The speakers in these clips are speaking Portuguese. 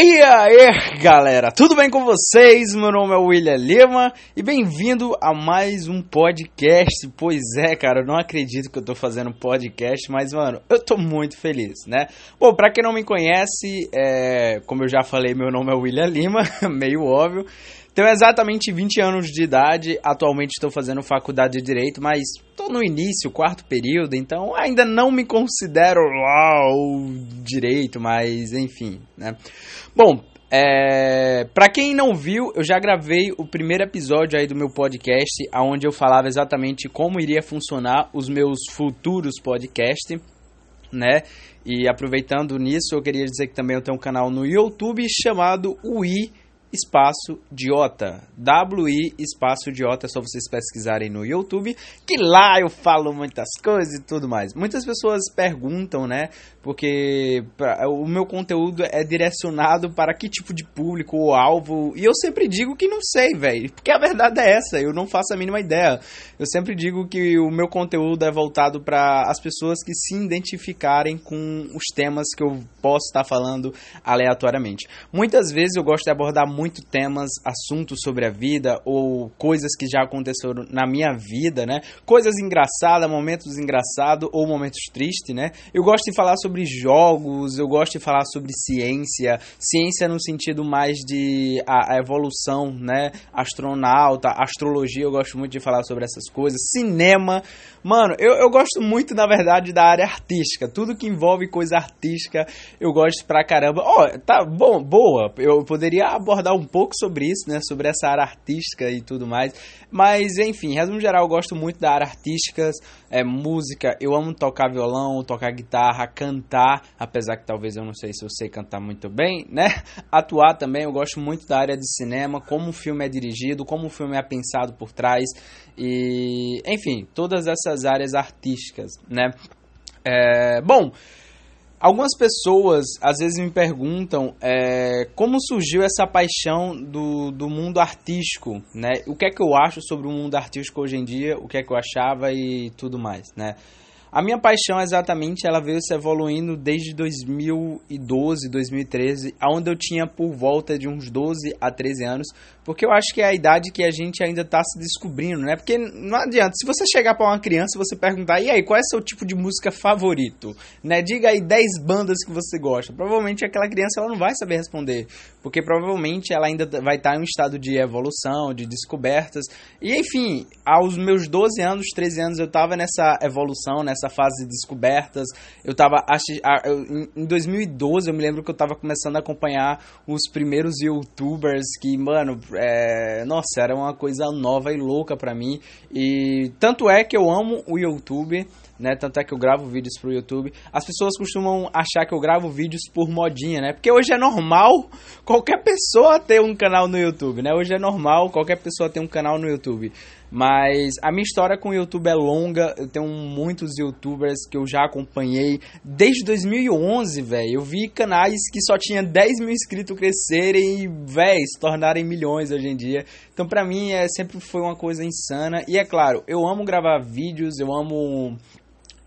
E aí, galera, tudo bem com vocês? Meu nome é William Lima e bem-vindo a mais um podcast. Pois é, cara, eu não acredito que eu tô fazendo podcast, mas, mano, eu tô muito feliz, né? Bom, pra quem não me conhece, é... como eu já falei, meu nome é William Lima, meio óbvio. Tenho exatamente 20 anos de idade, atualmente estou fazendo faculdade de Direito, mas estou no início, quarto período, então ainda não me considero uau, direito, mas enfim, né? Bom, é, para quem não viu, eu já gravei o primeiro episódio aí do meu podcast, onde eu falava exatamente como iria funcionar os meus futuros podcasts, né? E aproveitando nisso, eu queria dizer que também eu tenho um canal no YouTube chamado UI espaço Diota. WI espaço Diota, é só vocês pesquisarem no YouTube, que lá eu falo muitas coisas e tudo mais. Muitas pessoas perguntam, né? Porque pra, o meu conteúdo é direcionado para que tipo de público ou alvo, e eu sempre digo que não sei, velho. Porque a verdade é essa, eu não faço a mínima ideia. Eu sempre digo que o meu conteúdo é voltado para as pessoas que se identificarem com os temas que eu posso estar falando aleatoriamente. Muitas vezes eu gosto de abordar muito temas, assuntos sobre a vida ou coisas que já aconteceram na minha vida, né? Coisas engraçadas, momentos engraçados ou momentos tristes, né? Eu gosto de falar sobre jogos, eu gosto de falar sobre ciência, ciência no sentido mais de a, a evolução, né? Astronauta, astrologia, eu gosto muito de falar sobre essas coisas, cinema, mano, eu, eu gosto muito, na verdade, da área artística, tudo que envolve coisa artística, eu gosto pra caramba. Ó, oh, tá bom, boa, eu poderia abordar um pouco sobre isso, né? Sobre essa área artística e tudo mais. Mas, enfim, resumo geral, eu gosto muito da área artística, é, música. Eu amo tocar violão, tocar guitarra, cantar, apesar que talvez eu não sei se eu sei cantar muito bem, né? Atuar também, eu gosto muito da área de cinema, como o filme é dirigido, como o filme é pensado por trás. E, enfim, todas essas áreas artísticas, né? É, bom, Algumas pessoas às vezes me perguntam é, como surgiu essa paixão do, do mundo artístico, né? O que é que eu acho sobre o mundo artístico hoje em dia, o que é que eu achava e tudo mais, né? A minha paixão exatamente ela veio se evoluindo desde 2012, 2013, onde eu tinha por volta de uns 12 a 13 anos, porque eu acho que é a idade que a gente ainda está se descobrindo, né? Porque não adianta, se você chegar para uma criança você perguntar, e aí, qual é seu tipo de música favorito? Né? Diga aí 10 bandas que você gosta. Provavelmente aquela criança ela não vai saber responder, porque provavelmente ela ainda vai estar em um estado de evolução, de descobertas. E enfim, aos meus 12 anos, 13 anos eu estava nessa evolução, nessa nessa fase de descobertas. Eu tava. Em 2012, eu me lembro que eu tava começando a acompanhar os primeiros youtubers que, mano, é, nossa, era uma coisa nova e louca pra mim. E tanto é que eu amo o YouTube né? Tanto é que eu gravo vídeos pro YouTube. As pessoas costumam achar que eu gravo vídeos por modinha, né? Porque hoje é normal qualquer pessoa ter um canal no YouTube, né? Hoje é normal qualquer pessoa ter um canal no YouTube. Mas a minha história com o YouTube é longa. Eu tenho muitos youtubers que eu já acompanhei desde 2011, velho. Eu vi canais que só tinha 10 mil inscritos crescerem e, velho, se tornarem milhões hoje em dia. Então, pra mim, é, sempre foi uma coisa insana. E é claro, eu amo gravar vídeos, eu amo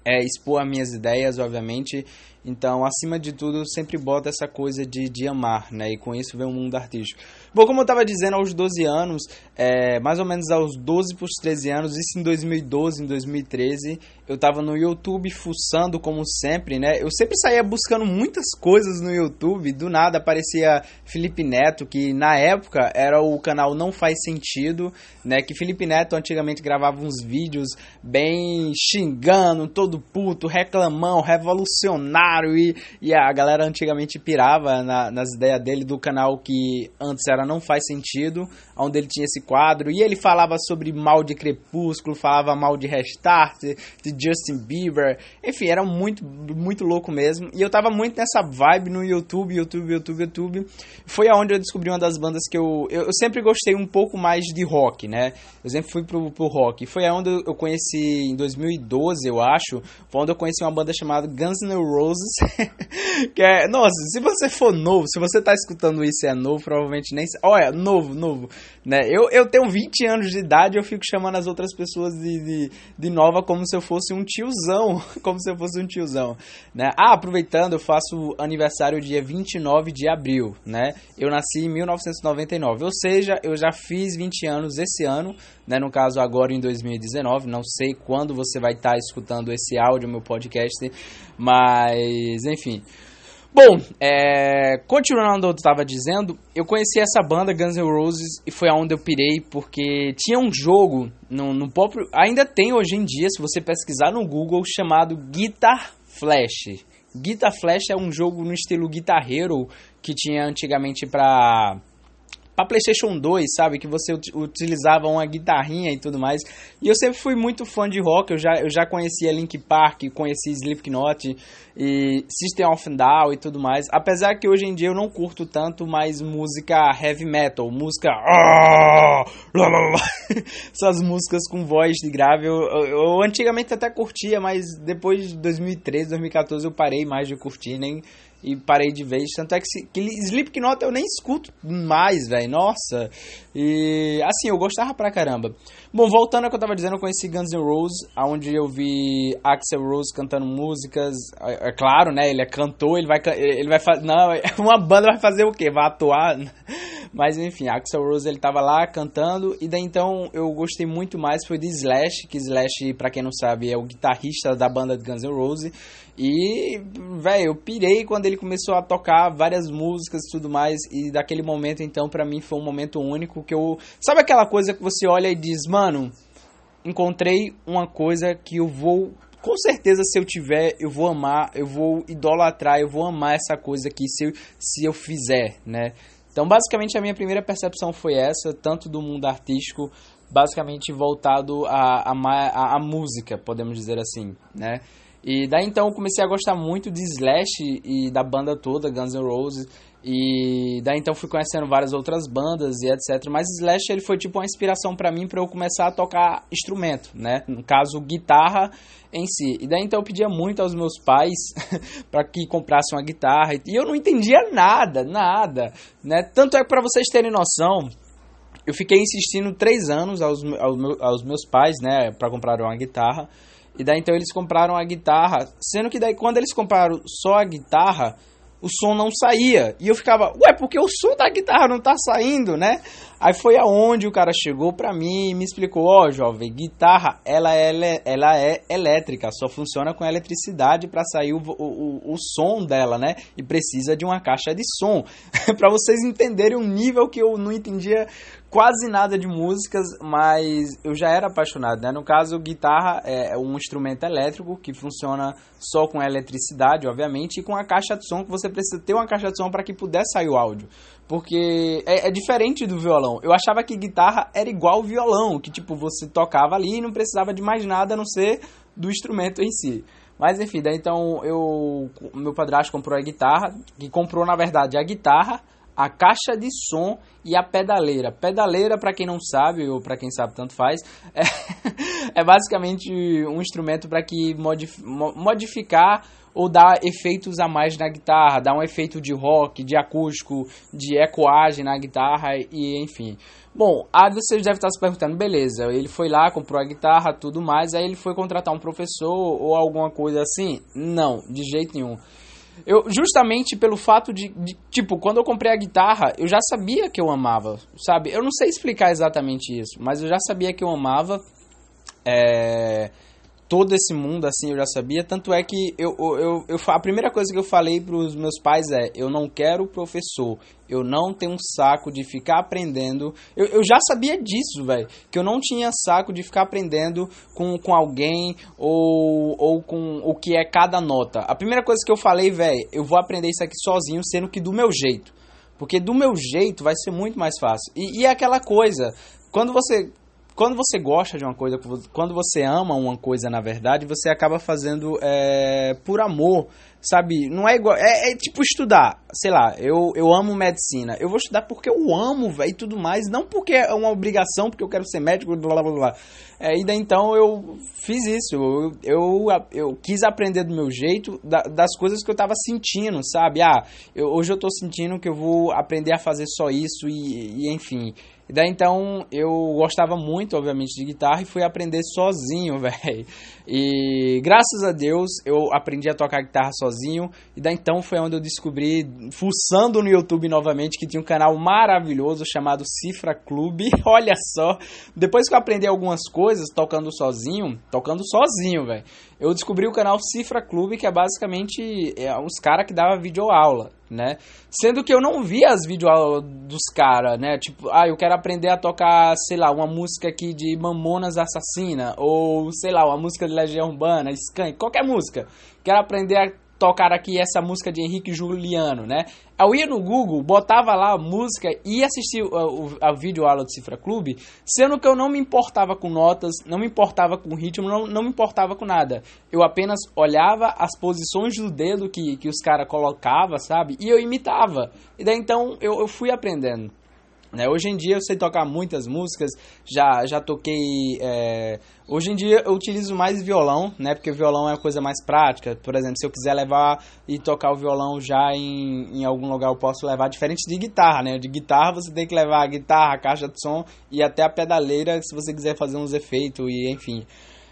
é, expor as minhas ideias, obviamente. Então, acima de tudo, eu sempre boto essa coisa de, de amar, né? E com isso vem o mundo artístico. Bom, como eu estava dizendo, aos 12 anos, é, mais ou menos aos 12 para os 13 anos, isso em 2012, em 2013, eu estava no YouTube fuçando como sempre, né? Eu sempre saía buscando muitas coisas no YouTube, do nada aparecia Felipe Neto, que na época era o canal Não Faz Sentido, né? Que Felipe Neto antigamente gravava uns vídeos bem xingando, todo puto, reclamão, revolucionário, e, e a galera antigamente pirava na, nas ideias dele do canal que antes era Não Faz Sentido, onde ele tinha esse quadro, e ele falava sobre mal de Crepúsculo, falava mal de Restart, de Justin Bieber, enfim, era muito, muito louco mesmo. E eu tava muito nessa vibe no YouTube, YouTube, YouTube, YouTube. Foi aonde eu descobri uma das bandas que eu. Eu, eu sempre gostei um pouco mais de rock, né? Eu sempre fui pro, pro rock. Foi aonde eu conheci, em 2012, eu acho, foi onde eu conheci uma banda chamada Guns N' Roses. que é. Nossa, se você for novo, se você tá escutando isso e é novo, provavelmente nem. Olha, novo, novo. Né? Eu, eu tenho 20 anos de idade eu fico chamando as outras pessoas de, de, de nova como se eu fosse um tiozão, como se eu fosse um tiozão, né? Ah, aproveitando, eu faço aniversário dia 29 de abril, né? Eu nasci em 1999, ou seja, eu já fiz 20 anos esse ano, né? No caso agora em 2019, não sei quando você vai estar tá escutando esse áudio, meu podcast, mas enfim. Bom, é, continuando o que eu estava dizendo, eu conheci essa banda Guns N' Roses e foi aonde eu pirei porque tinha um jogo no, no próprio, ainda tem hoje em dia, se você pesquisar no Google, chamado Guitar Flash. Guitar Flash é um jogo no estilo Guitar Hero que tinha antigamente para para PlayStation 2, sabe? Que você utilizava uma guitarrinha e tudo mais. E eu sempre fui muito fã de rock, eu já, eu já conhecia Link Park, conheci Slipknot e System of Down e tudo mais. Apesar que hoje em dia eu não curto tanto mais música heavy metal, música. Essas músicas com voz de grave. Eu, eu, eu antigamente até curtia, mas depois de 2013, 2014 eu parei mais de curtir, nem e parei de vez. Tanto é que, se, que Slipknot eu nem escuto mais, velho. Nossa. E assim, eu gostava pra caramba. Bom, voltando ao que eu tava dizendo, eu conheci Guns N' Roses, onde eu vi Axel Rose cantando músicas. É, é, claro, né? Ele é cantor, ele vai ele vai fazer. Não, uma banda vai fazer o quê? Vai atuar? Mas enfim, Axel Rose ele tava lá cantando e daí então eu gostei muito mais foi de Slash, que Slash, para quem não sabe, é o guitarrista da banda Guns N' Roses. E, velho, eu pirei quando ele começou a tocar várias músicas e tudo mais. E daquele momento, então, para mim foi um momento único que eu. Sabe aquela coisa que você olha e diz, mano, encontrei uma coisa que eu vou. Com certeza, se eu tiver, eu vou amar, eu vou idolatrar, eu vou amar essa coisa aqui se eu, se eu fizer, né? Então, basicamente, a minha primeira percepção foi essa, tanto do mundo artístico, basicamente voltado à a, música, podemos dizer assim, né? E daí então eu comecei a gostar muito de Slash e da banda toda, Guns N' Roses. E daí então fui conhecendo várias outras bandas e etc. Mas Slash ele foi tipo uma inspiração para mim para eu começar a tocar instrumento, né? No caso, guitarra em si. E daí então eu pedia muito aos meus pais para que comprassem uma guitarra. E eu não entendia nada, nada, né? Tanto é que para vocês terem noção, eu fiquei insistindo três anos aos, aos, meus pais, né, para comprar uma guitarra. E daí então eles compraram a guitarra, sendo que daí quando eles compraram só a guitarra, o som não saía. E eu ficava, ué, porque o som da guitarra não tá saindo, né? Aí foi aonde o cara chegou pra mim e me explicou, ó, oh, jovem, guitarra, ela é, ela é elétrica, só funciona com eletricidade para sair o, o, o, som dela, né? E precisa de uma caixa de som. para vocês entenderem um nível que eu não entendia quase nada de músicas, mas eu já era apaixonado, né? No caso, guitarra é um instrumento elétrico que funciona só com eletricidade, obviamente, e com a caixa de som que você precisa ter uma caixa de som para que pudesse sair o áudio. Porque é, é, diferente do violão. Eu achava que guitarra era igual violão, que tipo, você tocava ali e não precisava de mais nada a não ser do instrumento em si. Mas enfim, daí então eu. Meu padrasto comprou a guitarra, que comprou na verdade a guitarra, a caixa de som e a pedaleira. Pedaleira, para quem não sabe, ou para quem sabe tanto faz, é, é basicamente um instrumento para que modif modificar ou dar efeitos a mais na guitarra, dar um efeito de rock, de acústico, de ecoagem na guitarra e enfim. Bom, aí vocês devem estar se perguntando, beleza, ele foi lá, comprou a guitarra, tudo mais, aí ele foi contratar um professor ou alguma coisa assim? Não, de jeito nenhum. Eu, justamente pelo fato de, de, tipo, quando eu comprei a guitarra, eu já sabia que eu amava, sabe? Eu não sei explicar exatamente isso, mas eu já sabia que eu amava. É, todo esse mundo, assim, eu já sabia. Tanto é que eu, eu, eu, a primeira coisa que eu falei para os meus pais é: eu não quero professor, eu não tenho um saco de ficar aprendendo. Eu, eu já sabia disso, velho, que eu não tinha saco de ficar aprendendo com, com alguém ou, ou com o que é cada nota. A primeira coisa que eu falei, velho, eu vou aprender isso aqui sozinho, sendo que do meu jeito. Porque do meu jeito vai ser muito mais fácil. E, e é aquela coisa, quando você quando você gosta de uma coisa, quando você ama uma coisa na verdade, você acaba fazendo é, por amor, sabe? Não é igual. É, é, tipo estudar. Sei lá, eu, eu amo medicina. Eu vou estudar porque eu amo, velho, e tudo mais. Não porque é uma obrigação, porque eu quero ser médico, blá blá blá. É, e daí então eu fiz isso. Eu, eu, eu quis aprender do meu jeito, da, das coisas que eu tava sentindo, sabe? Ah, eu, hoje eu tô sentindo que eu vou aprender a fazer só isso e, e enfim. E daí então eu gostava muito, obviamente, de guitarra e fui aprender sozinho, velho. E graças a Deus eu aprendi a tocar guitarra sozinho. E daí então foi onde eu descobri, fuçando no YouTube novamente, que tinha um canal maravilhoso chamado Cifra Clube. Olha só, depois que eu aprendi algumas coisas tocando sozinho, tocando sozinho, velho eu descobri o canal Cifra Clube, que é basicamente é, uns caras que dava videoaula, né? Sendo que eu não via as videoaulas dos caras, né? Tipo, ah, eu quero aprender a tocar, sei lá, uma música aqui de Mamonas Assassina, ou sei lá, uma música de Legião Urbana, Skank, qualquer música. Quero aprender a tocar aqui essa música de Henrique Juliano, né? Eu ia no Google, botava lá a música e assistia a, a vídeo aula do Cifra Clube, sendo que eu não me importava com notas, não me importava com ritmo, não, não me importava com nada. Eu apenas olhava as posições do dedo que, que os caras colocavam, sabe? E eu imitava. E daí então eu, eu fui aprendendo. Né? Hoje em dia eu sei tocar muitas músicas, já, já toquei. É... Hoje em dia eu utilizo mais violão, né? Porque o violão é a coisa mais prática. Por exemplo, se eu quiser levar e tocar o violão já em, em algum lugar, eu posso levar diferente de guitarra, né? De guitarra você tem que levar a guitarra, a caixa de som e até a pedaleira se você quiser fazer uns efeitos e enfim.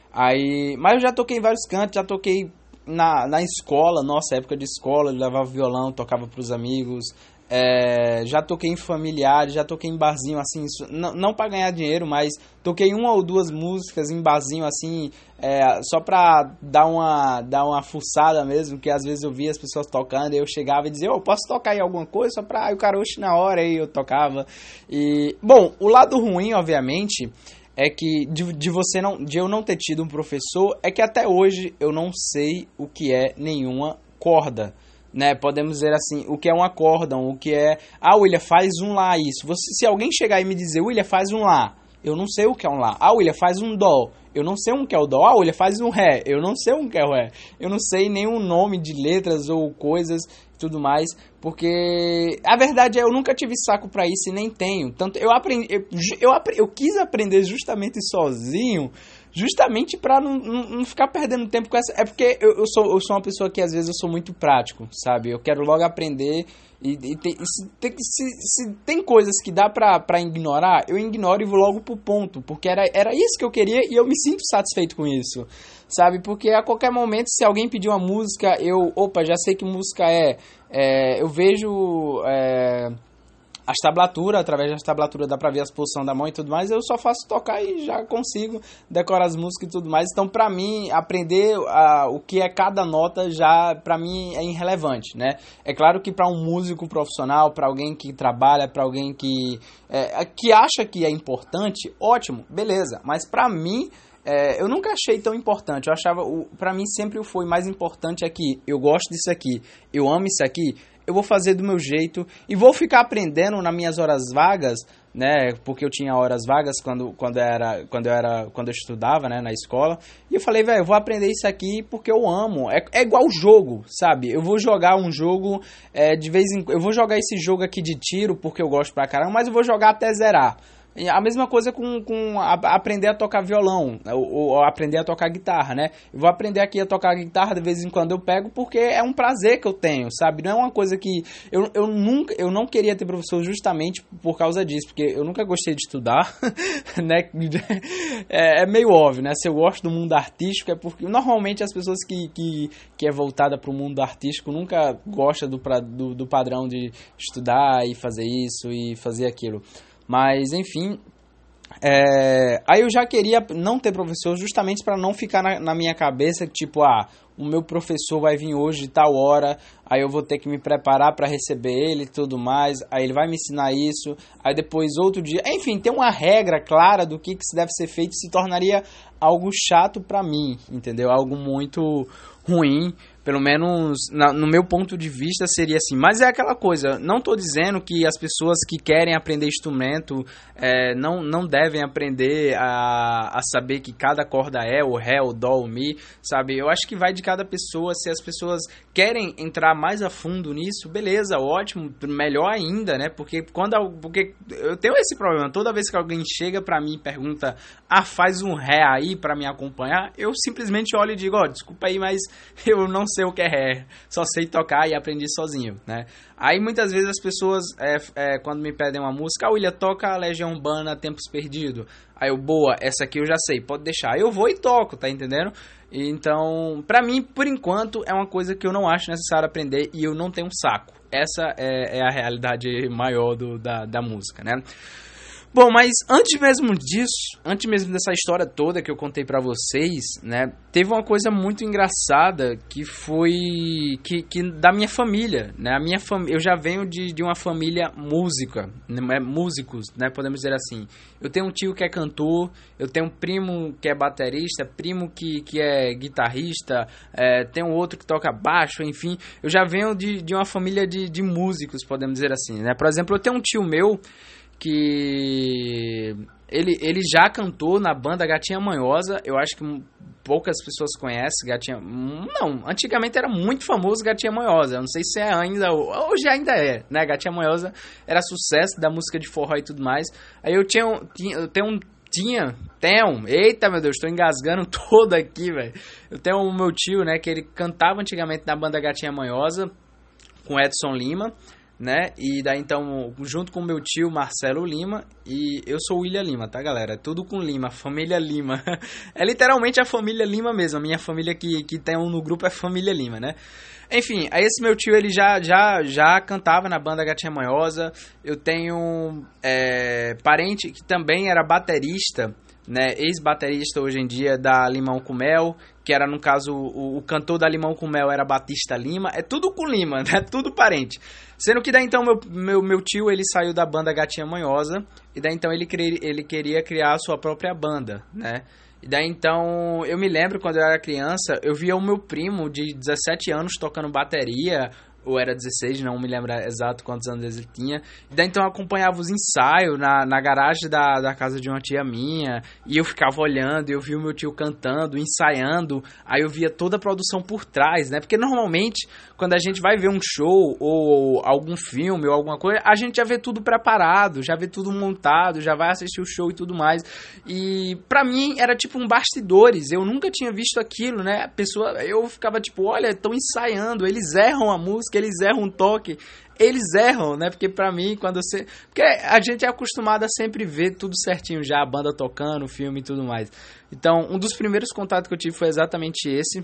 Aí, mas eu já toquei em vários cantos, já toquei na, na escola, nossa época de escola, eu levava violão, tocava para os amigos, é, já toquei em familiares, já toquei em barzinho assim, não, não para ganhar dinheiro, mas toquei uma ou duas músicas em barzinho assim, é, só pra dar uma, dar uma fuçada mesmo, que às vezes eu via as pessoas tocando e eu chegava e dizia, oh, posso tocar aí alguma coisa? Só pra. Aí o cara, na hora aí eu tocava. E, bom, o lado ruim, obviamente, é que de, de você não de eu não ter tido um professor é que até hoje eu não sei o que é nenhuma corda né? Podemos dizer assim, o que é um acórdão, o que é, ah, William, faz um lá isso. Você, se alguém chegar e me dizer, William, faz um lá, eu não sei o que é um lá. Ah, William, faz um dó. Eu não sei um que é o dó. Ah, William, faz um ré. Eu não sei um que é o ré. Eu não sei nenhum nome de letras ou coisas tudo mais, porque a verdade é eu nunca tive saco para isso e nem tenho. Tanto eu aprendi, eu, eu, eu quis aprender justamente sozinho justamente para não, não, não, ficar perdendo tempo com essa. É porque eu, eu, sou, eu sou uma pessoa que às vezes eu sou muito prático, sabe? Eu quero logo aprender e, e, tem, e se, tem, se, se, tem coisas que dá pra, ignorar, eu ignoro e vou logo pro ponto, porque era, era isso que eu queria e eu me sinto satisfeito com isso, sabe? Porque a qualquer momento, se alguém pedir uma música, eu, opa, já sei que música é, é eu vejo. É, as tablaturas, através das tablaturas dá pra ver as posições da mão e tudo mais, eu só faço tocar e já consigo decorar as músicas e tudo mais. Então, pra mim, aprender a, o que é cada nota já, pra mim, é irrelevante, né? É claro que para um músico profissional, para alguém que trabalha, para alguém que, é, que acha que é importante, ótimo, beleza. Mas pra mim, é, eu nunca achei tão importante. Eu achava, para mim sempre foi mais importante aqui. Eu gosto disso aqui, eu amo isso aqui eu vou fazer do meu jeito e vou ficar aprendendo nas minhas horas vagas, né? Porque eu tinha horas vagas quando, quando, era, quando eu era quando eu estudava, né, na escola. E eu falei, velho, eu vou aprender isso aqui porque eu amo. É, é igual jogo, sabe? Eu vou jogar um jogo é, de vez em eu vou jogar esse jogo aqui de tiro porque eu gosto pra caramba, mas eu vou jogar até zerar. A mesma coisa com, com a, aprender a tocar violão, ou, ou, aprender a tocar guitarra, né? Eu vou aprender aqui a tocar guitarra de vez em quando eu pego, porque é um prazer que eu tenho, sabe? Não é uma coisa que. Eu, eu nunca. Eu não queria ter professor justamente por causa disso, porque eu nunca gostei de estudar, né? É, é, meio óbvio, né? Se eu gosto do mundo artístico, é porque normalmente as pessoas que, que, que é voltada para o mundo artístico nunca gosta do, do, do padrão de estudar e fazer isso e fazer aquilo. Mas, enfim, é, aí eu já queria não ter professor justamente para não ficar na, na, minha cabeça tipo, ah, o meu professor vai vir hoje tal hora, aí eu vou ter que me preparar para receber ele e tudo mais, aí ele vai me ensinar isso, aí depois outro dia, enfim, ter uma regra clara do que, que deve ser feito se tornaria algo chato para mim, entendeu? Algo muito ruim Pelo menos na, no meu ponto de vista seria assim. Mas é aquela coisa, não estou dizendo que as pessoas que querem aprender instrumento é, não, não devem aprender a, a saber que cada corda é o ré, o dó, o mi, sabe? Eu acho que vai de cada pessoa. Se as pessoas querem entrar mais a fundo nisso, beleza, ótimo, melhor ainda, né? Porque quando porque eu tenho esse problema, toda vez que alguém chega para mim e pergunta: "Ah, faz um ré aí para me acompanhar", eu simplesmente olho e digo: "Ó, oh, desculpa aí, mas eu não sei o que é ré, só sei tocar e aprendi sozinho, né?" Aí muitas vezes as pessoas, é, é, quando me pedem uma música, ah, William, toca a Legião Urbana Tempos Perdidos. Aí eu, boa, essa aqui eu já sei, pode deixar. Eu vou e toco, tá entendendo? Então, pra mim, por enquanto, é uma coisa que eu não acho necessário aprender e eu não tenho um saco. Essa é, é a realidade maior do, da, da música, né? Bom, mas antes mesmo disso, antes mesmo dessa história toda que eu contei para vocês, né, teve uma coisa muito engraçada que foi que, que da minha família, né, a minha família, eu já venho de, de uma família música, né, músicos, né, podemos dizer assim. Eu tenho um tio que é cantor, eu tenho um primo que é baterista, primo que, que é guitarrista, é, tem um outro que toca baixo, enfim, eu já venho de, de uma família de, de músicos, podemos dizer assim, né. Por exemplo, eu tenho um tio meu que ele, ele já cantou na banda Gatinha Manhosa. Eu acho que poucas pessoas conhecem Gatinha. Não, antigamente era muito famoso Gatinha Manhosa. Eu não sei se é ainda. Hoje ainda é, né? Gatinha Manhosa era sucesso da música de forró e tudo mais. Aí eu tinha, tinha eu tenho um. Tinha, tenho, eita meu Deus, estou engasgando todo aqui, velho. Eu tenho o meu tio, né, que ele cantava antigamente na banda Gatinha Manhosa com Edson Lima né? E daí então, junto com meu tio Marcelo Lima e eu sou William Lima, tá, galera? Tudo com Lima, família Lima. é literalmente a família Lima mesmo. A minha família que, que tem um no grupo é família Lima, né? Enfim, aí esse meu tio ele já já já cantava na banda Gatinha Manhosa. Eu tenho é, parente que também era baterista né, ex-baterista hoje em dia da Limão com Mel, que era no caso o, o, cantor da Limão com Mel era Batista Lima, é tudo com Lima, né, tudo parente. Sendo que daí então meu, meu, meu tio ele saiu da banda Gatinha Manhosa e daí então ele, ele queria criar a sua própria banda, né? E daí então, eu me lembro quando eu era criança, eu via o meu primo de 17 anos tocando bateria, ou era 16, não me lembro exato quantos anos ele tinha. Daí então eu acompanhava os ensaios na, na garagem da, da casa de uma tia minha, e eu ficava olhando, eu via o meu tio cantando, ensaiando, aí eu via toda a produção por trás, né? Porque normalmente, quando a gente vai ver um show ou algum filme ou alguma coisa, a gente já vê tudo preparado, já vê tudo montado, já vai assistir o show e tudo mais. E para mim era tipo um bastidores, eu nunca tinha visto aquilo, né? A pessoa, eu ficava tipo, olha, estão ensaiando, eles erram a música eles erram um toque, eles erram, né? Porque para mim, quando você. Porque a gente é acostumado a sempre ver tudo certinho já, a banda tocando, o filme e tudo mais. Então, um dos primeiros contatos que eu tive foi exatamente esse,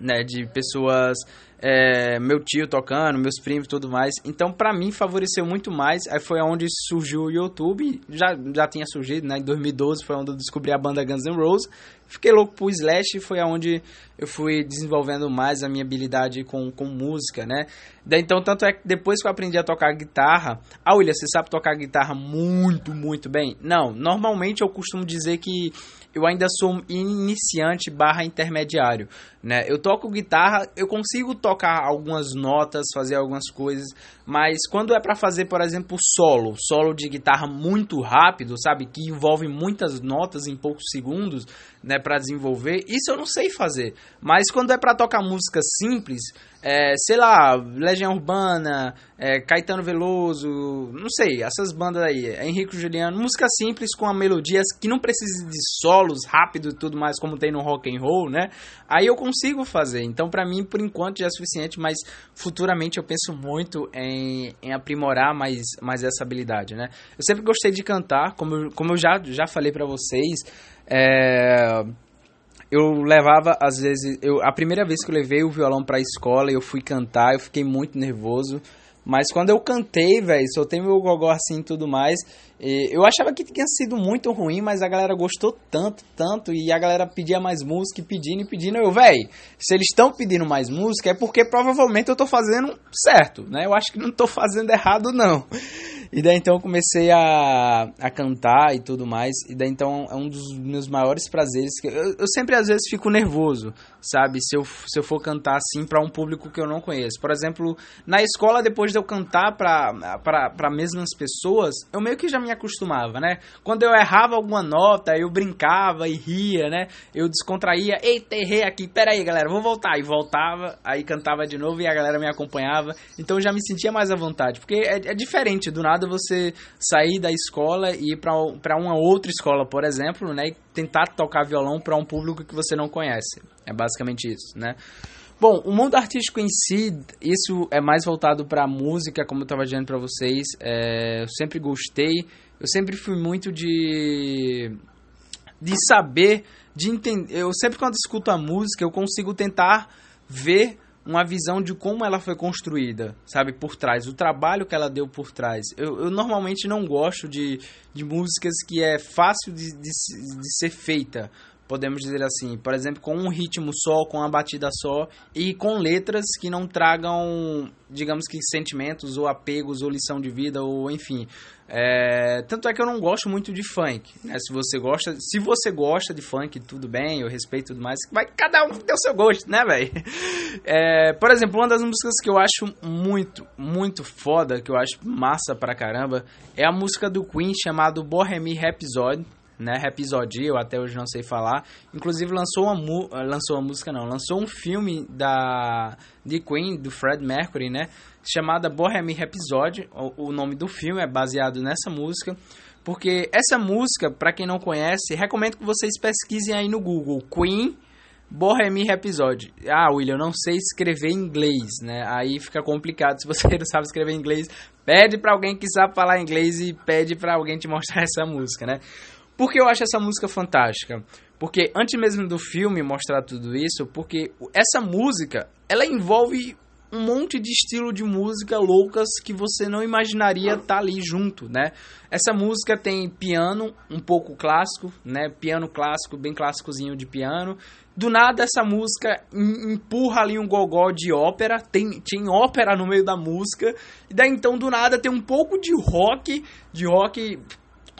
né? De pessoas. É, meu tio tocando, meus primos e tudo mais. Então, para mim, favoreceu muito mais. Aí foi onde surgiu o YouTube. Já, já tinha surgido, né? Em 2012 foi onde eu descobri a banda Guns N' Roses. Fiquei louco pro Slash foi aonde eu fui desenvolvendo mais a minha habilidade com, com música, né? Então, tanto é que depois que eu aprendi a tocar guitarra... Ah, William, você sabe tocar guitarra muito, muito bem? Não, normalmente eu costumo dizer que eu ainda sou iniciante barra intermediário, né? Eu toco guitarra, eu consigo tocar algumas notas, fazer algumas coisas, mas quando é para fazer, por exemplo, solo, solo de guitarra muito rápido, sabe, que envolve muitas notas em poucos segundos, né, para desenvolver, isso eu não sei fazer. Mas quando é para tocar música simples, é, sei lá, Legião Urbana, é, Caetano Veloso, não sei, essas bandas aí, Henrique Juliano, música simples com melodias que não precisa de solos rápido e tudo mais como tem no rock and roll, né? Aí eu consigo fazer. Então para mim por enquanto já é suficiente, mas futuramente eu penso muito em, em aprimorar mais, mais essa habilidade, né? Eu sempre gostei de cantar, como, como eu já, já falei para vocês, é, eu levava, às vezes, eu, a primeira vez que eu levei o violão pra escola, eu fui cantar, eu fiquei muito nervoso. Mas quando eu cantei, velho, soltei meu gogó assim e tudo mais, eu achava que tinha sido muito ruim, mas a galera gostou tanto, tanto, e a galera pedia mais música, pedindo e pedindo. Eu, velho, se eles estão pedindo mais música, é porque provavelmente eu tô fazendo certo, né? Eu acho que não tô fazendo errado, não. E daí então eu comecei a, a cantar e tudo mais. E daí então é um dos meus maiores prazeres. Que eu, eu sempre às vezes fico nervoso, sabe? Se eu, se eu for cantar assim para um público que eu não conheço. Por exemplo, na escola, depois de eu cantar para mesmas pessoas, eu meio que já me acostumava, né? Quando eu errava alguma nota, eu brincava e ria, né? Eu descontraía, eita, errei aqui, peraí, galera, vou voltar. E voltava, aí cantava de novo e a galera me acompanhava. Então eu já me sentia mais à vontade, porque é, é diferente do nada você sair da escola e ir para uma outra escola, por exemplo, né? E tentar tocar violão para um público que você não conhece. É basicamente isso, né? Bom, o mundo artístico em si, isso é mais voltado para música, como eu estava dizendo para vocês. É, eu sempre gostei, eu sempre fui muito de de saber, de entender. Eu sempre quando escuto a música, eu consigo tentar ver uma visão de como ela foi construída, sabe, por trás, o trabalho que ela deu por trás. Eu, eu normalmente não gosto de, de músicas que é fácil de, de, de ser feita, podemos dizer assim, por exemplo, com um ritmo só, com uma batida só e com letras que não tragam, digamos que sentimentos ou apegos ou lição de vida ou enfim. É, tanto é que eu não gosto muito de funk, né? Se você gosta, se você gosta de funk, tudo bem, eu respeito tudo mais. Vai cada um ter o seu gosto, né, velho? É, por exemplo, uma das músicas que eu acho muito, muito foda, que eu acho massa pra caramba, é a música do Queen chamado Bohemian Rhapsody né? Rhapsody, eu até hoje não sei falar. Inclusive lançou uma, lançou uma música, não, lançou um filme da de Queen, do Fred Mercury, né? Chamada Bohemian Rhapsody. O, o nome do filme é baseado nessa música. Porque essa música, para quem não conhece, recomendo que vocês pesquisem aí no Google. Queen Bohemian Rhapsody. Ah, William, eu não sei escrever inglês, né? Aí fica complicado. Se você não sabe escrever inglês, pede para alguém que sabe falar inglês e pede para alguém te mostrar essa música, né? Por que eu acho essa música fantástica? Porque antes mesmo do filme mostrar tudo isso, porque essa música, ela envolve um monte de estilo de música loucas que você não imaginaria estar tá ali junto, né? Essa música tem piano, um pouco clássico, né? Piano clássico, bem clássicozinho de piano. Do nada essa música empurra ali um gogó de ópera, tem, tem ópera no meio da música. E daí então do nada tem um pouco de rock, de rock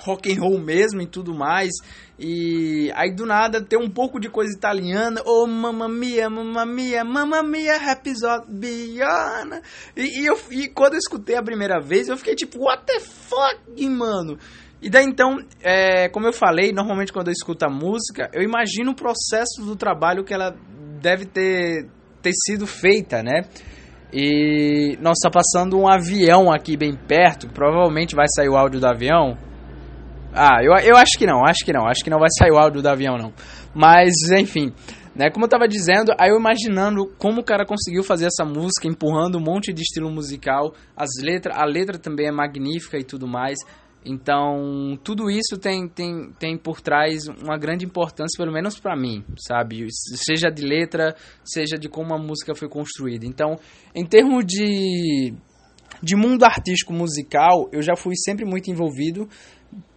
rock and roll mesmo e tudo mais. E aí do nada tem um pouco de coisa italiana. Oh, mamma mia, mamma mia, mamma mia, episode Biana. E, e, eu, e quando eu escutei a primeira vez, eu fiquei tipo, what the fuck, mano? E daí então, é, como eu falei, normalmente quando eu escuto a música, eu imagino o processo do trabalho que ela deve ter, ter sido feita, né? E nós está passando um avião aqui bem perto, provavelmente vai sair o áudio do avião. Ah, eu, eu acho que não, acho que não, acho que não vai sair o áudio do avião não. Mas, enfim, né, como eu tava dizendo, aí eu imaginando como o cara conseguiu fazer essa música, empurrando um monte de estilo musical, as letras, a letra também é magnífica e tudo mais. Então, tudo isso tem, tem, tem por trás uma grande importância, pelo menos para mim, sabe? Seja de letra, seja de como a música foi construída. Então, em termos de, de mundo artístico musical, eu já fui sempre muito envolvido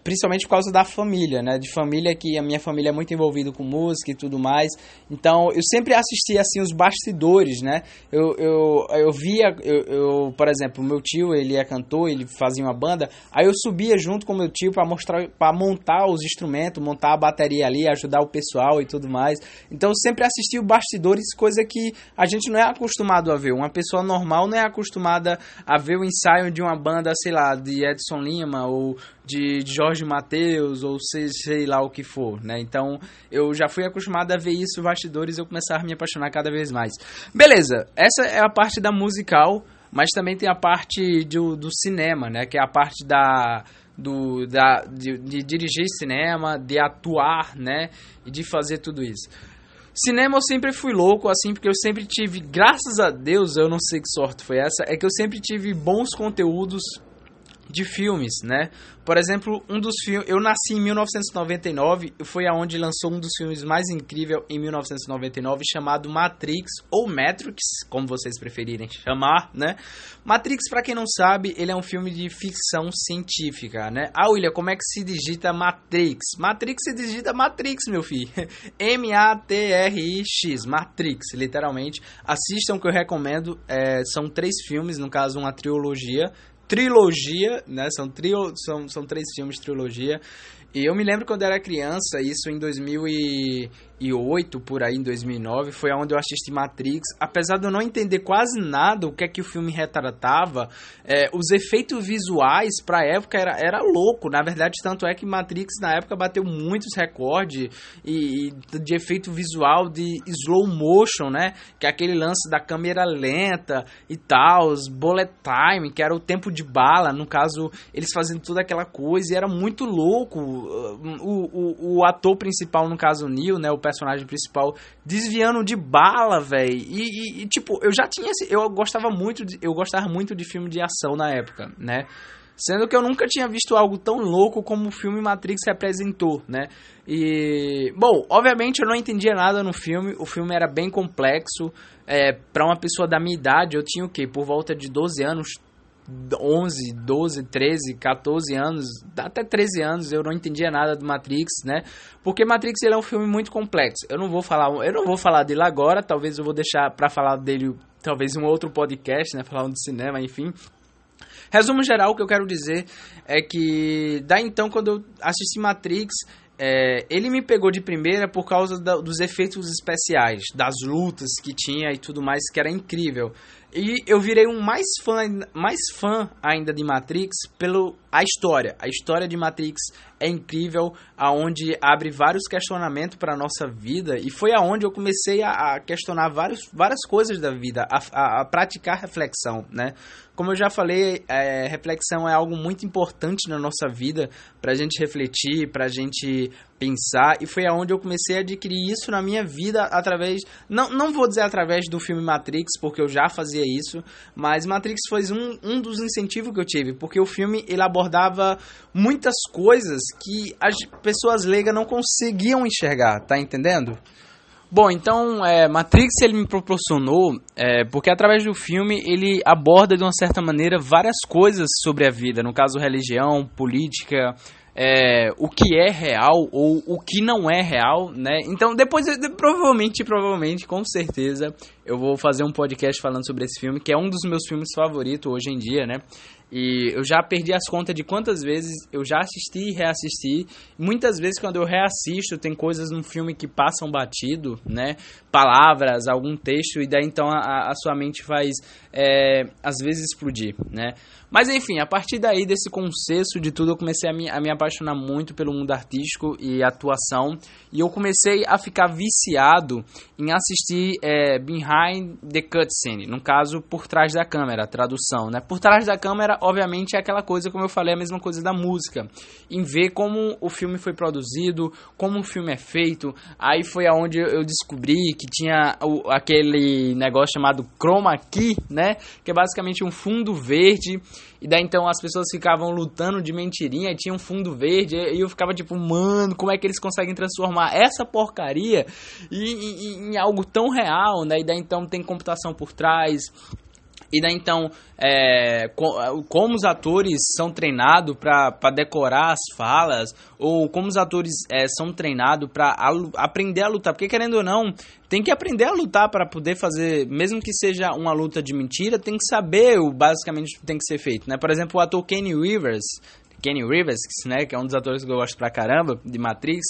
principalmente por causa da família, né? De família que a minha família é muito envolvida com música e tudo mais. Então, eu sempre assistia, assim, os bastidores, né? Eu, eu, eu via, eu, eu, por exemplo, meu tio, ele é cantor, ele fazia uma banda, aí eu subia junto com meu tio para mostrar, para montar os instrumentos, montar a bateria ali, ajudar o pessoal e tudo mais. Então, eu sempre assistia os bastidores, coisa que a gente não é acostumado a ver. Uma pessoa normal não é acostumada a ver o ensaio de uma banda, sei lá, de Edson Lima ou de, Jorge Mateus ou sei, sei lá o que for, né? Então eu já fui acostumado a ver isso bastidores e eu começar a me apaixonar cada vez mais. Beleza, essa é a parte da musical, mas também tem a parte do, do cinema, né? Que é a parte da do, da, de, de dirigir cinema, de atuar, né? E de fazer tudo isso. Cinema eu sempre fui louco, assim, porque eu sempre tive, graças a Deus, eu não sei que sorte foi essa, é que eu sempre tive bons conteúdos de filmes, né? Por exemplo, um dos filmes. Eu nasci em 1999 e foi aonde lançou um dos filmes mais incríveis em 1999, chamado Matrix ou Matrix, como vocês preferirem chamar, né? Matrix, para quem não sabe, ele é um filme de ficção científica, né? Ah, William, como é que se digita Matrix? Matrix se digita Matrix, meu filho. M-A-T-R-I-X, Matrix, literalmente. Assistam que eu recomendo. É, são três filmes, no caso, uma trilogia trilogia, né? São, trio, são, são três filmes trilogia. E eu me lembro quando eu era criança, isso em 2000 e, 2008, por aí, em 2009, foi onde eu assisti Matrix. Apesar de eu não entender quase nada o que é que o filme retratava, é, os efeitos visuais pra época era, era louco. Na verdade, tanto é que Matrix na época bateu muitos recordes e, e de efeito visual de slow motion, né? Que é aquele lance da câmera lenta e tal, bullet time, que era o tempo de bala. No caso, eles fazendo toda aquela coisa e era muito louco. O, o, o ator principal, no caso, Neil, né? O personagem principal, desviando de bala, velho. E, e, tipo, eu já tinha. Eu gostava muito de, eu gostava muito de filme de ação na época, né? Sendo que eu nunca tinha visto algo tão louco como o filme Matrix representou, né? E, bom, obviamente eu não entendia nada no filme, o filme era bem complexo. É, para uma pessoa da minha idade, eu tinha o quê? Por volta de 12 anos, 11, 12, 13, 14 anos, até 13 anos, eu não entendia nada do Matrix, né? Porque Matrix ele é um filme muito complexo. Eu não vou falar, eu não vou falar dele agora, talvez eu vou deixar para falar dele talvez um outro podcast, né, falando de cinema, enfim. Resumo geral, o que eu quero dizer é que, da então, quando eu assisti Matrix, é, ele me pegou de primeira por causa da, dos efeitos especiais, das lutas que tinha e tudo mais, que era incrível. E eu virei um mais fã, mais fã ainda de Matrix pelo a história. A história de Matrix é incrível, aonde abre vários questionamentos para a nossa vida e foi aonde eu comecei a, a questionar vários, várias coisas da vida, a, a, a, praticar reflexão, né? Como eu já falei, é, reflexão é algo muito importante na nossa vida para a gente refletir, para a gente pensar e foi aonde eu comecei a adquirir isso na minha vida através, não, não vou dizer através do filme Matrix porque eu já fazia isso, mas Matrix foi um, um dos incentivos que eu tive porque o filme ele abordava muitas coisas que as pessoas leigas não conseguiam enxergar, tá entendendo? Bom, então é, Matrix ele me proporcionou é, porque através do filme ele aborda de uma certa maneira várias coisas sobre a vida, no caso religião, política, é, o que é real ou o que não é real, né? Então depois, de, provavelmente, provavelmente, com certeza, eu vou fazer um podcast falando sobre esse filme, que é um dos meus filmes favoritos hoje em dia, né? E eu já perdi as contas de quantas vezes eu já assisti e reassisti. Muitas vezes quando eu reassisto tem coisas no filme que passam batido, né? Palavras, algum texto, e daí então a, a sua mente faz é, às vezes explodir, né? Mas enfim, a partir daí desse consenso de tudo, eu comecei a me, a me apaixonar muito pelo mundo artístico e atuação. E eu comecei a ficar viciado em assistir é, Behind the Cutscene, no caso, por trás da câmera, tradução, né? Por trás da câmera, obviamente, é aquela coisa, como eu falei, a mesma coisa da música. Em ver como o filme foi produzido, como o filme é feito. Aí foi aonde eu descobri que tinha o, aquele negócio chamado chroma key, né? Que é basicamente um fundo verde e daí então as pessoas ficavam lutando de mentirinha e tinha um fundo verde. E eu ficava tipo, mano, como é que eles conseguem transformar essa porcaria em, em, em algo tão real, né? E daí então tem computação por trás. E daí então, é, como os atores são treinados para decorar as falas, ou como os atores é, são treinados para aprender a lutar. Porque querendo ou não, tem que aprender a lutar para poder fazer, mesmo que seja uma luta de mentira, tem que saber o basicamente tem que ser feito. Né? Por exemplo, o ator Kenny Rivers, Kenny Rivers, né, que é um dos atores que eu gosto pra caramba, de Matrix,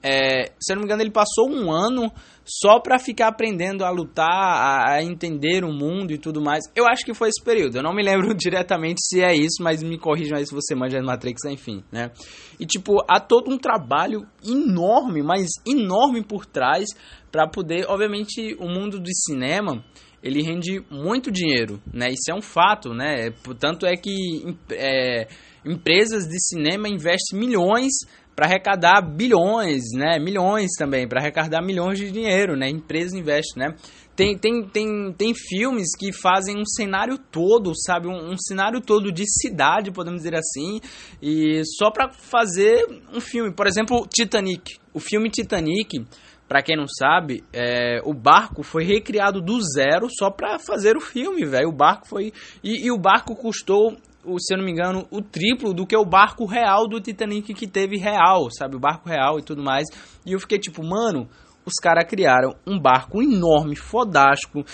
é, se eu não me engano, ele passou um ano só pra ficar aprendendo a lutar, a, a, entender o mundo e tudo mais. Eu acho que foi esse período. Eu não me lembro diretamente se é isso, mas me corrijam aí se você manja Matrix, enfim, né? E, tipo, há todo um trabalho enorme, mas enorme por trás para poder, obviamente, o mundo do cinema ele rende muito dinheiro, né? Isso é um fato, né? Tanto é que é, empresas de cinema investem milhões para arrecadar bilhões, né? Milhões também, para arrecadar milhões de dinheiro, né? Empresas investem, né? Tem, tem, tem, tem filmes que fazem um cenário todo, sabe? Um, um cenário todo de cidade, podemos dizer assim, e só para fazer um filme. Por exemplo, Titanic. O filme Titanic, para quem não sabe, é, o barco foi recriado do zero só para fazer o filme, velho. O barco foi. E, e, o barco custou se eu não me engano, o triplo do que o barco real do Titanic que teve real, sabe? O barco real e tudo mais. E eu fiquei tipo, mano, os caras criaram um barco enorme, fodástico,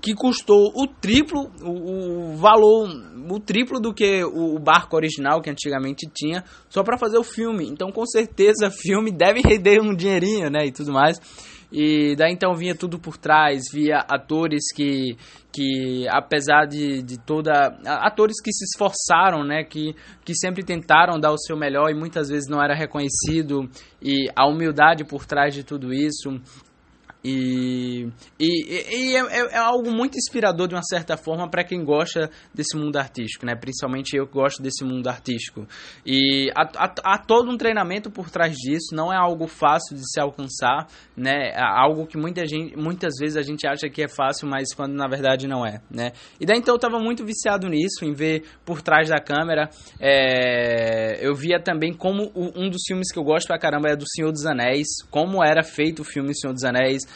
que custou o triplo, o, o valor, o triplo do que o, o, barco original que antigamente tinha, só para fazer o filme. Então, com certeza, filme deve render um dinheirinho, né, e tudo mais. E daí então vinha tudo por trás, via atores que, que apesar de, de toda. atores que se esforçaram, né? Que, que sempre tentaram dar o seu melhor e muitas vezes não era reconhecido, e a humildade por trás de tudo isso. E, e, e é, é, é, algo muito inspirador de uma certa forma para quem gosta desse mundo artístico, né? Principalmente eu que gosto desse mundo artístico. E há, há, há, todo um treinamento por trás disso, não é algo fácil de se alcançar, né? É algo que muita gente, muitas vezes a gente acha que é fácil, mas quando na verdade não é, né? E daí então eu estava muito viciado nisso, em ver por trás da câmera. É, eu via também como um dos filmes que eu gosto pra caramba é do Senhor dos Anéis, como era feito o filme Senhor dos Anéis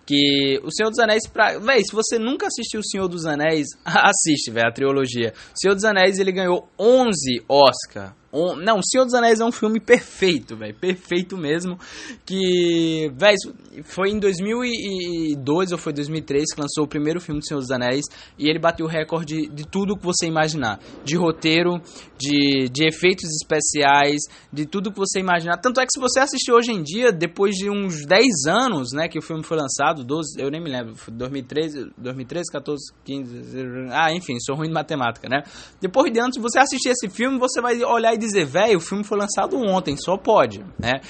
que o Senhor dos Anéis, pra... véi, se você nunca assistiu o Senhor dos Anéis, assiste, velho, a trilogia. O Senhor dos Anéis, ele ganhou 11 Oscar não, O Senhor dos Anéis é um filme perfeito, velho. Perfeito mesmo. Que, velho, foi em 2002 ou foi 2003 que lançou o primeiro filme do Senhor dos Anéis. E ele bateu o recorde de, de tudo que você imaginar: de roteiro, de, de efeitos especiais, de tudo que você imaginar. Tanto é que se você assistir hoje em dia, depois de uns 10 anos, né, que o filme foi lançado, 12, eu nem me lembro, 2013, 2013, 14, 15. Ah, enfim, sou ruim de matemática, né? Depois de anos, você assistir esse filme, você vai olhar e dizer, velho, o filme foi lançado ontem, só pode, né?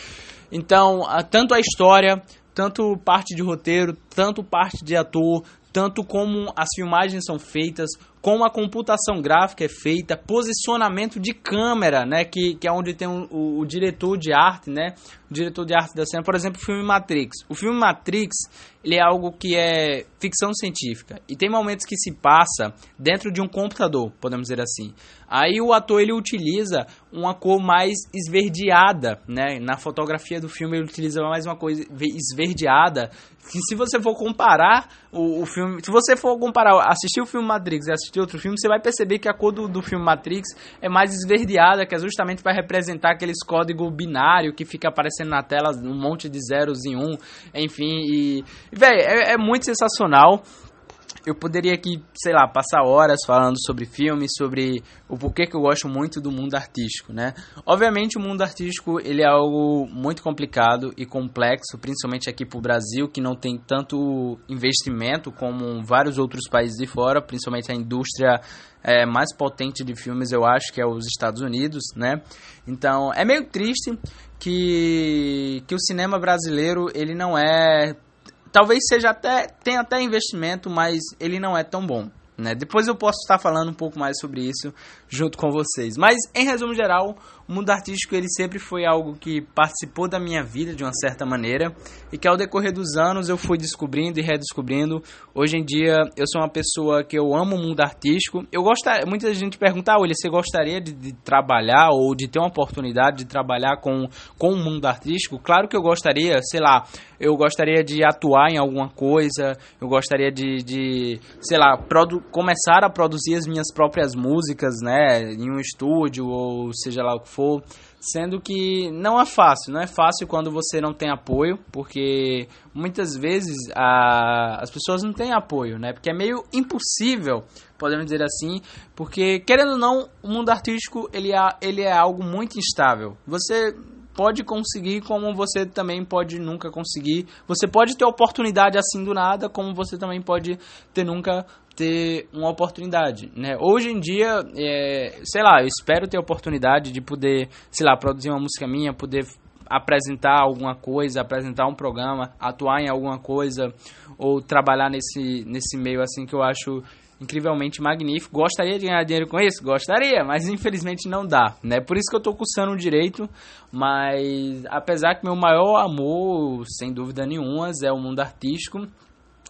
Então, tanto a história, tanto parte de roteiro, tanto parte de ator, tanto como as filmagens são feitas, como a computação gráfica é feita, posicionamento de câmera, né, que, que é onde tem o, o, o, diretor de arte, né, o diretor de arte da cena, por exemplo, o filme Matrix. O filme Matrix, ele é algo que é ficção científica e tem momentos que se passa dentro de um computador, podemos dizer assim. Aí o ator ele utiliza uma cor mais esverdeada, né? Na fotografia do filme ele utiliza mais uma coisa esverdeada, que se você for comparar o, o filme, se você for comparar, assistir o filme Matrix e assistir outro filme, você vai perceber que a cor do, do filme Matrix é mais esverdeada, que é justamente para representar aqueles código binário que fica aparecendo na tela, um monte de zeros em um, enfim, e, velho, é, é muito sensacional eu poderia aqui, sei lá, passar horas falando sobre filmes, sobre o porquê que eu gosto muito do mundo artístico, né? Obviamente o mundo artístico, ele é algo muito complicado e complexo, principalmente aqui pro Brasil, que não tem tanto investimento como vários outros países de fora, principalmente a indústria é, mais potente de filmes, eu acho, que é os Estados Unidos, né? Então, é meio triste que, que o cinema brasileiro, ele não é talvez seja até tenha até investimento, mas ele não é tão bom. Né? Depois eu posso estar falando um pouco mais sobre isso junto com vocês. Mas em resumo geral, o mundo artístico ele sempre foi algo que participou da minha vida de uma certa maneira e que ao decorrer dos anos eu fui descobrindo e redescobrindo. Hoje em dia eu sou uma pessoa que eu amo o mundo artístico. Eu gostaria, muita gente pergunta, ah, olha, você gostaria de, de, trabalhar ou de ter uma oportunidade de trabalhar com, com o mundo artístico? Claro que eu gostaria, sei lá, eu gostaria de atuar em alguma coisa, eu gostaria de, de sei lá, começar a produzir as minhas próprias músicas, né, em um estúdio ou seja lá o que for for, sendo que não é fácil, não é fácil quando você não tem apoio, porque muitas vezes a, as pessoas não têm apoio, né? Porque é meio impossível, podemos dizer assim, porque querendo ou não, o mundo artístico ele é, ele é algo muito instável. Você pode conseguir como você também pode nunca conseguir. Você pode ter oportunidade assim do nada, como você também pode ter nunca ter uma oportunidade, né? Hoje em dia, é, sei lá, eu espero ter oportunidade de poder, sei lá, produzir uma música minha, poder apresentar alguma coisa, apresentar um programa, atuar em alguma coisa ou trabalhar nesse, nesse meio assim que eu acho incrivelmente magnífico. Gostaria de ganhar dinheiro com isso? Gostaria, mas infelizmente não dá, né? Por isso que eu tô cursando direito, mas apesar que meu maior amor, sem dúvida nenhuma, é o mundo artístico,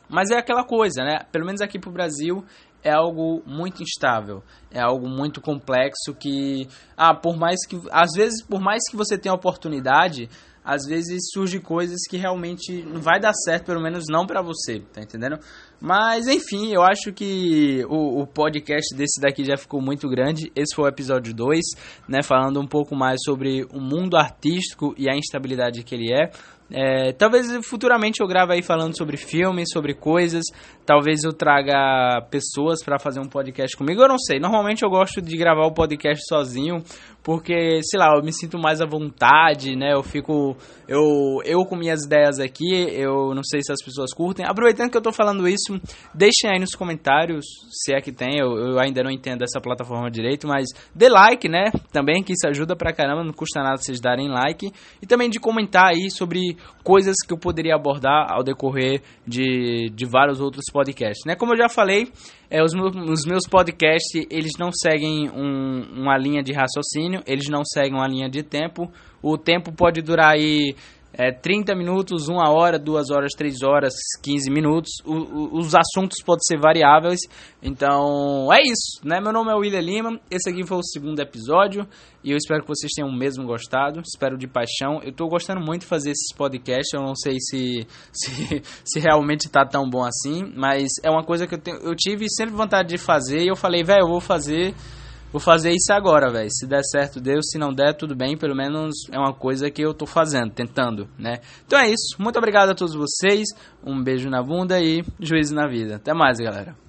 mas é aquela coisa, né? Pelo menos aqui pro Brasil é algo muito instável, é algo muito complexo que, ah, por mais que, às vezes, por mais que você tenha oportunidade, às vezes surge coisas que realmente não vai dar certo, pelo menos não para você, tá entendendo? Mas enfim, eu acho que o, o, podcast desse daqui já ficou muito grande. Esse foi o episódio 2, né? Falando um pouco mais sobre o mundo artístico e a instabilidade que ele é. É, talvez futuramente eu grave aí falando sobre filmes, sobre coisas. Talvez eu traga pessoas para fazer um podcast comigo. Eu não sei. Normalmente eu gosto de gravar o podcast sozinho, porque, sei lá, eu me sinto mais à vontade, né? Eu fico. Eu, eu com minhas ideias aqui, eu não sei se as pessoas curtem. Aproveitando que eu tô falando isso, deixem aí nos comentários se é que tem. Eu, eu ainda não entendo essa plataforma direito, mas dê like, né? Também que isso ajuda pra caramba, não custa nada vocês darem like. E também de comentar aí sobre coisas que eu poderia abordar ao decorrer de, de vários outros podcasts. Né? Como eu já falei, é, os, meus, os meus podcasts eles não seguem um, uma linha de raciocínio, eles não seguem uma linha de tempo. O tempo pode durar aí é, 30 minutos, 1 hora, 2 horas, 3 horas, 15 minutos. O, o, os assuntos podem ser variáveis. Então é isso, né? Meu nome é William Lima. Esse aqui foi o segundo episódio. E eu espero que vocês tenham mesmo gostado. Espero de paixão. Eu tô gostando muito de fazer esses podcasts. Eu não sei se, se, se realmente tá tão bom assim. Mas é uma coisa que eu, tenho, eu tive sempre vontade de fazer. E eu falei, velho, eu vou fazer vou fazer isso agora, velho. Se der certo, Deus. Se não der, tudo bem. Pelo menos é uma coisa que eu tô fazendo, tentando, né? Então é isso. Muito obrigado a todos vocês. Um beijo na bunda e juízo na vida. Até mais, galera.